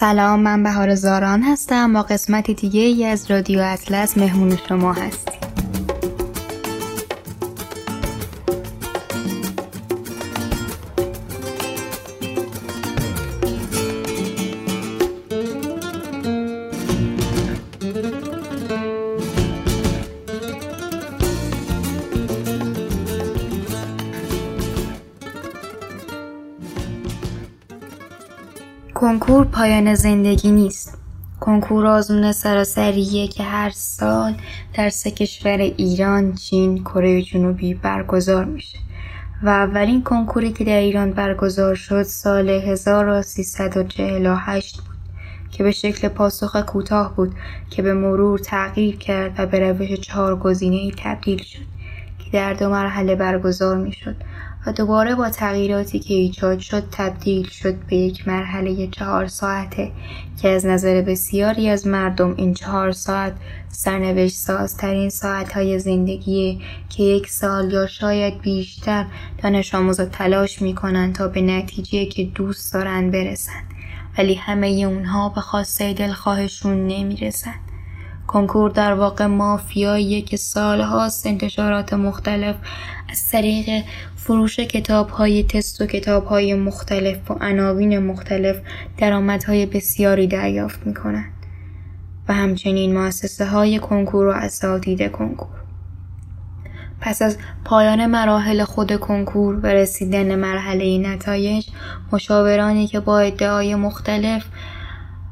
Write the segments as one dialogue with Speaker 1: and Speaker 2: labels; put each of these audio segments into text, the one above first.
Speaker 1: سلام من بهار زاران هستم با قسمت دیگه ای از رادیو اطلس مهمون شما هستیم. کنکور پایان زندگی نیست. کنکور آزمون سراسریه که هر سال در سه کشور ایران، چین، کره جنوبی برگزار میشه. و اولین کنکوری که در ایران برگزار شد سال 1348 بود که به شکل پاسخ کوتاه بود که به مرور تغییر کرد و به روش چهار گزینه تبدیل شد که در دو مرحله برگزار می‌شد. و دوباره با تغییراتی که ایجاد شد تبدیل شد به یک مرحله چهار ساعته که از نظر بسیاری از مردم این چهار ساعت سرنوشت سازترین ساعت های زندگی که یک سال یا شاید بیشتر دانش آموزا تلاش می‌کنند تا به نتیجه که دوست دارند برسند ولی همه اونها به خواسته دلخواهشون نمی‌رسند کنکور در واقع مافیاییه که سالهاست انتشارات مختلف از طریق فروش کتاب های تست و کتاب های مختلف و عناوین مختلف درآمدهای بسیاری دریافت می کنند و همچنین مؤسسه های کنکور و اساتید کنکور. پس از پایان مراحل خود کنکور و رسیدن مرحله نتایج مشاورانی که با ادعای مختلف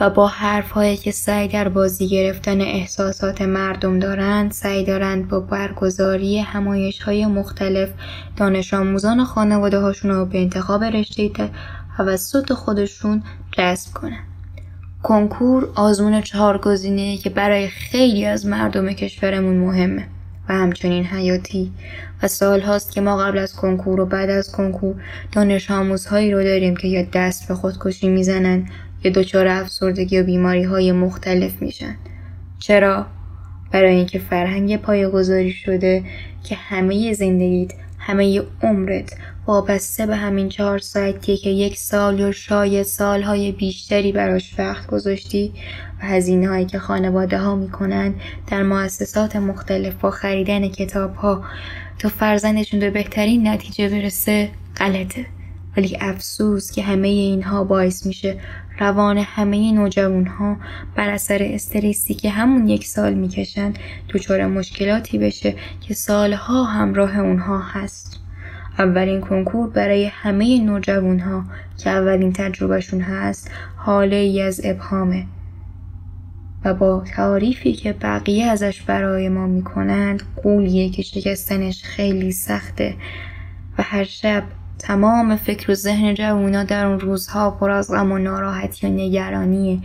Speaker 1: و با حرفهایی که سعی در بازی گرفتن احساسات مردم دارند سعی دارند با برگزاری همایش های مختلف دانش آموزان و خانواده هاشون رو به انتخاب رشته توسط خودشون جذب کنند. کنکور آزمون چهار گزینه که برای خیلی از مردم کشورمون مهمه و همچنین حیاتی و سال هاست که ما قبل از کنکور و بعد از کنکور دانش آموزهایی رو داریم که یا دست به خودکشی می‌زنن یا دچار افسردگی و بیماری های مختلف میشن. چرا؟ برای اینکه فرهنگ پایه‌گذاری شده که همه زندگیت همه عمرت وابسته به همین چهار ساعتیه که یک سال یا شاید سالهای بیشتری براش وقت گذاشتی و هزینه هایی که خانواده ها می‌کنن در مؤسسات مختلف با خریدن کتاب ها تا فرزندشون به بهترین نتیجه برسه غلطه. ولی افسوس که همه اینها باعث میشه روان همه نوجوان ها بر اثر استرسی که همون یک سال می‌کشن دچار مشکلاتی بشه که سالها همراه اونها هست. اولین کنکور برای همه نوجوان ها که اولین تجربهشون هست حاله ای از ابهامه. و با تعریفی که بقیه ازش برای ما می‌کنند قولیه که شکستنش خیلی سخته. و هر شب تمام فکر و ذهن جوونا در اون روزها پر از غم و ناراحتی و نگرانیه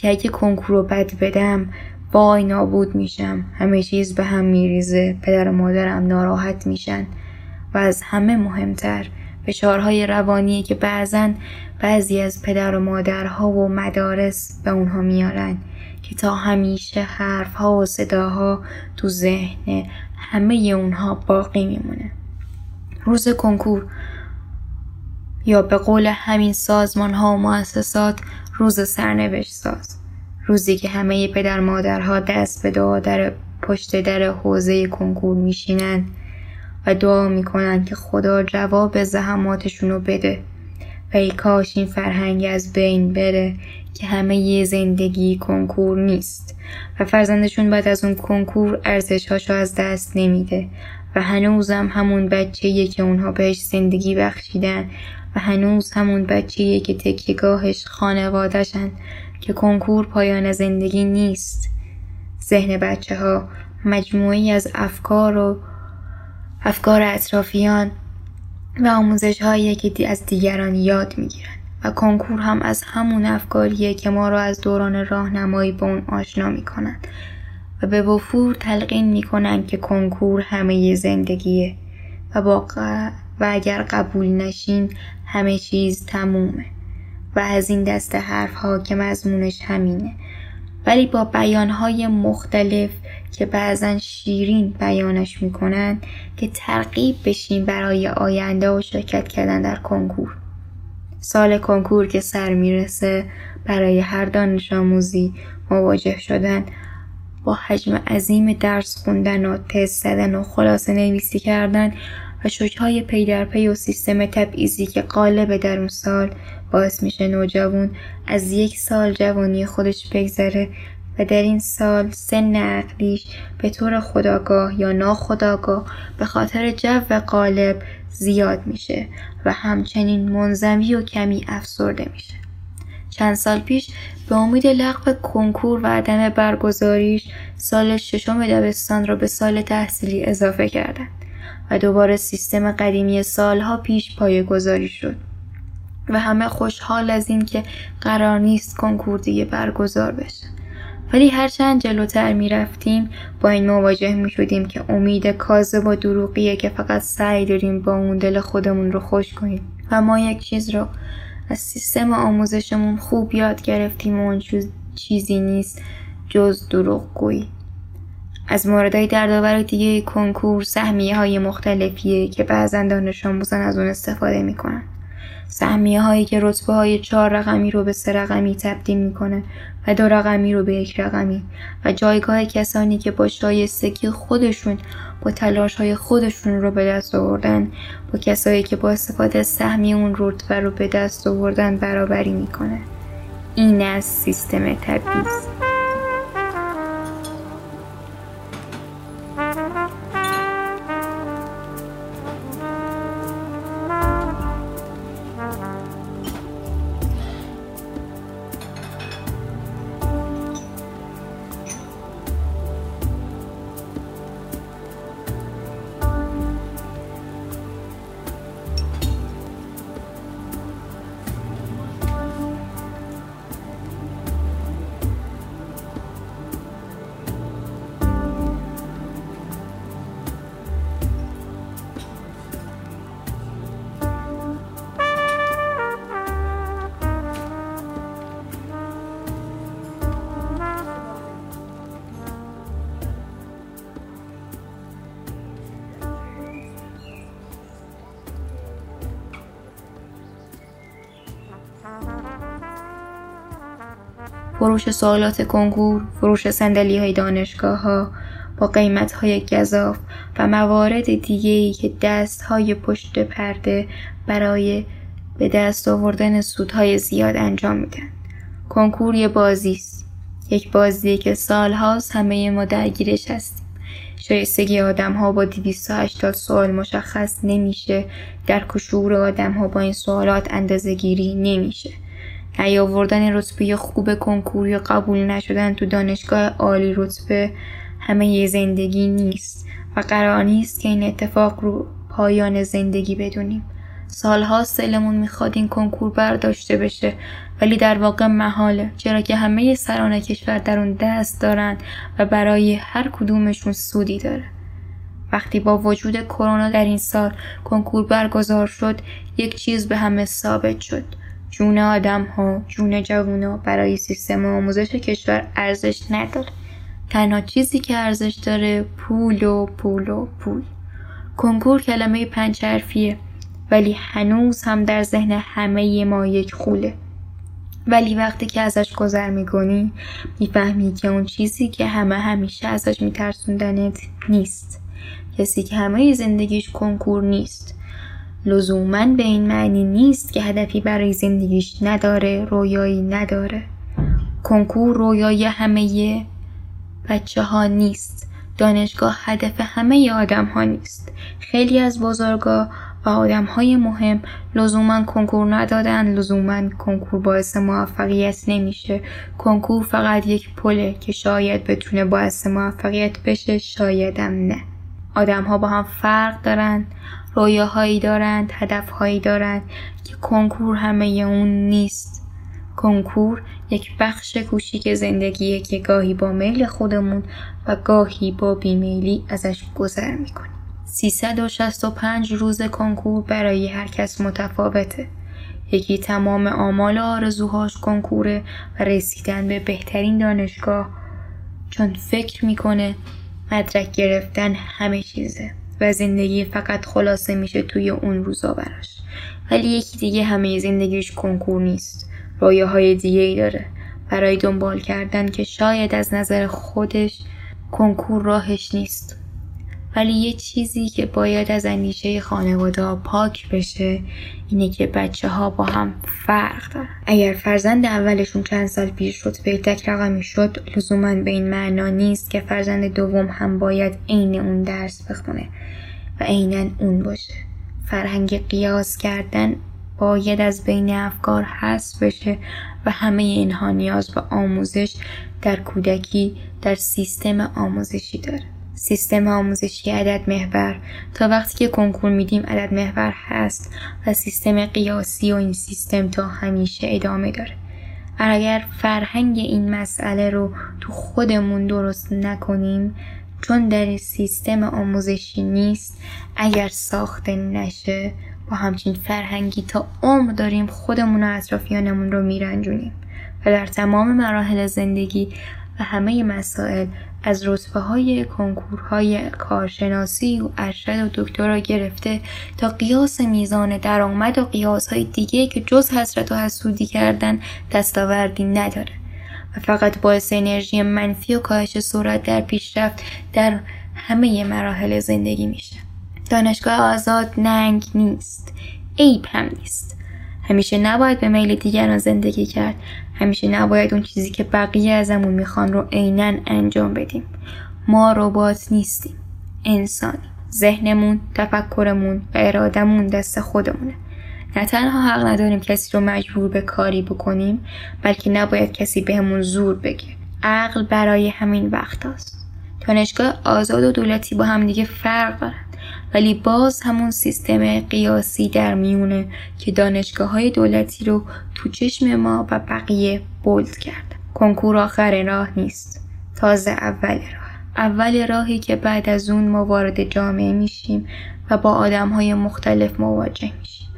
Speaker 1: که اگه کنکور رو بد بدم وای نابود میشم. همه چیز به هم میریزه. پدر و مادرم ناراحت میشن. و از همه مهمتر فشارهای روانی که بعضا بعضی از پدر و مادرها و مدارس به اونها میارن که تا همیشه حرفها و صداها تو ذهن همه اونها باقی میمونه. روز کنکور یا به قول همین سازمان ها و مؤسسات روز سرنوشت ساز. روزی که همه پدر مادرها دست به دعا در پشت در حوزه کنکور میشینن و دعا می‌کنن که خدا جواب زحماتشون رو بده. و ای کاش این فرهنگ از بین بره که همه یه زندگی کنکور نیست و فرزندشون بعد از اون کنکور ارزشهاشو از دست نمیده. و هنوزم همون بچه که اونها بهش زندگی بخشیدن و هنوز همون بچه‌ایه که تکیگاهش خانوادهشن که کنکور پایان زندگی نیست. ذهن بچه ها مجموعی از افکار و افکار اطرافیان و آموزش هایی که از دیگران یاد می‌گیرن و کنکور هم از همون افکاریه که ما را از دوران راهنمایی به اون آشنا می‌کنند و به وفور تلقین می‌کنند که کنکور همه زندگیه و, با و اگر قبول نشین همه چیز تمومه و از این دست حرف ها که مضمونش همینه. ولی با بیانهای مختلف که بعضا شیرین بیانش می‌کنن که ترغیب بشین برای آینده و شرکت کردن در کنکور. سال کنکور که سر می‌رسه برای هر دانش آموزی مواجه شدن با حجم عظیم درس خوندن و تست زدن و خلاصه نویسی کردن و شوکهای پی در پی و سیستم تبعیضی که قالب در اون سال باعث میشه نوجوان از یک سال جوانی خودش بگذره و در این سال سن عقلیش به طور خداگاه یا ناخداگاه به خاطر جو قالب زیاد میشه و همچنین منزوی و کمی افسرده میشه. چند سال پیش به امید لغو کنکور و عدم برگزاریش سال ششم دبستان را به سال تحصیلی اضافه کردند و دوباره سیستم قدیمی سالها پیش پایه گذاری شد. و همه خوشحال از اینکه قرار نیست کنکور دیگه برگزار بشه. ولی هرچند جلوتر می رفتیم با این مواجه می شدیم که امید کاذب و دروغیه که فقط سعی داریم با اون دل خودمون رو خوش کنیم. و ما یک چیز رو از سیستم آموزشمون خوب یاد گرفتیم و اون چیزی نیست جز دروغ گویی از موردهای دردآور دیگه کنکور سهمیه های مختلفیه که بعضا دانش آموزان از اون استفاده می‌کنن. سهمیه هایی که رتبه های چهار رقمی رو به سه رقمی تبدیل می‌کنه و دو رقمی رو به یک رقمی و جایگاه کسانی که با شایستگی خودشون با تلاش های خودشون رو به دست آوردن با کسایی که با استفاده سهمی اون رتبه رو به دست آوردن برابری می‌کنه. این از سیستم تبعیض. فروش سوالات کنکور، فروش سندلی های دانشگاه ها با قیمت های گذاف و موارد دیگه ای که دست های پشت پرده برای به دست آوردن سودهای زیاد انجام میدن. کنکور یه بازی است. یک بازی که سالهاست همه ما درگیرش هستیم. شایستگی آدم ها با 280 سوال مشخص نمیشه در کشور آدم ها با این سوالات اندازه گیری نمیشه نیاوردن رتبه خوب کنکور یا قبول نشدن تو دانشگاه عالی رتبه همه زندگی نیست و قرار نیست که این اتفاق رو پایان زندگی بدونیم. سالها سلمون می‌خواد این کنکور برداشته بشه ولی در واقع محاله. چرا که همه سران کشور در اون دست دارند و برای هر کدومشون سودی داره. وقتی با وجود کرونا در این سال کنکور برگزار شد یک چیز به همه ثابت شد. جون آدم ها جون جوونا برای سیستم آموزش کشور ارزش نداره. تنها چیزی که ارزش داره پول و پول و پول. کنکور کلمه پنج حرفیه ولی هنوز هم در ذهن همه ما یک خوله ولی وقتی که ازش گذر می‌کنی می‌فهمی که اون چیزی که همه همیشه ازش میترسوندنت نیست. کسی که همه زندگیش کنکور نیست. لزوما به این معنی نیست که هدفی برای زندگیش نداره رویایی نداره. کنکور رویای همه بچه ها نیست. دانشگاه هدف همه آدم ها نیست. خیلی از بزرگا و آدم های مهم لزوما کنکور ندادن لزوما کنکور باعث موفقیت نمیشه. کنکور فقط یک پله که شاید بتونه باعث موفقیت بشه شایدم نه. آدم ها با هم فرق دارن. رویاهایی دارند هدفهایی دارند که کنکور همه اون نیست. کنکور یک بخش کوچیک زندگیه که گاهی با میل خودمون و گاهی با بیمیلی ازش گذر می‌کنیم. 365 روز کنکور برای هر کس متفاوته. یکی تمام آمال آرزوهاش کنکوره و رسیدن به بهترین دانشگاه. چون فکر می‌کنه مدرک گرفتن همه چیزه. و زندگی فقط خلاصه میشه توی اون روزا براش ولی یکی دیگه همه زندگیش کنکور نیست. های دیگه ای داره. برای دنبال کردن که شاید از نظر خودش کنکور راهش نیست. ولی یه چیزی که باید از اندیشه خانواده پاک بشه اینه که بچه ها با هم فرق دارن. اگر فرزند اولشون چند سال پیش رتبه تک رقمی شد لزوما به این معنا نیست که فرزند دوم هم باید عین اون درس بخونه و عینا اون باشه. فرهنگ قیاس کردن باید از بین افکار حذف بشه و همه اینها نیاز به آموزش در کودکی در سیستم آموزشی داره. سیستم آموزشی عدد محور. تا وقتی که کنکور میدیم عدد محور هست و سیستم قیاسی و این سیستم تا همیشه ادامه داره. اگر فرهنگ این مسئله رو تو خودمون درست نکنیم چون در سیستم آموزشی نیست اگر ساخته نشه با همچین فرهنگی تا عمر داریم خودمون و اطرافیانمون رو میرنجونیم. و در تمام مراحل زندگی و همه مسائل از رتبه های کنکورهای کارشناسی و ارشد و دکترا گرفته تا قیاس میزان درآمد و قیاس های دیگه که جز حسرت و حسودی کردن دستاوردی نداره و فقط باعث انرژی منفی و کاهش سرعت در پیشرفت در همه مراحل زندگی میشه. دانشگاه آزاد ننگ نیست عیب هم نیست. همیشه نباید به میل دیگران زندگی کرد. همیشه نباید اون چیزی که بقیه ازمون می‌خوان رو عینا انجام بدیم. ما ربات نیستیم. انسانی ذهنمون تفکرمون و ارادمون دست خودمونه. نه تنها حق نداریم کسی رو مجبور به کاری بکنیم بلکه نباید کسی بهمون زور بگه. عقل برای همین وقت هست. دانشگاه آزاد و دولتی با همدیگه فرق دارن ولی باز همون سیستم قیاسی در میونه که دانشگاه های دولتی رو تو چشم ما و بقیه بولد کرد. کنکور آخر راه نیست. تازه اول راه. اول راهی که بعد از اون ما وارد جامعه میشیم و با آدم های مختلف مواجه میشیم.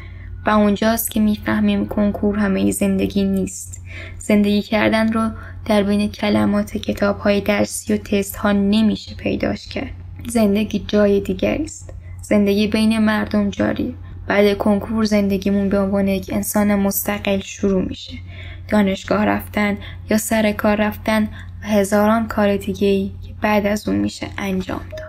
Speaker 1: و اونجاست که می‌فهمیم کنکور همه زندگی نیست. زندگی کردن رو در بین کلمات کتاب های درسی و تست ها نمیشه پیداش کرد. زندگی جای دیگری است. زندگی بین مردم جاری. بعد کنکور زندگیمون به عنوان یک انسان مستقل شروع میشه. دانشگاه رفتن یا سر کار رفتن و هزاران کار دیگه ای که بعد از اون میشه انجام داد.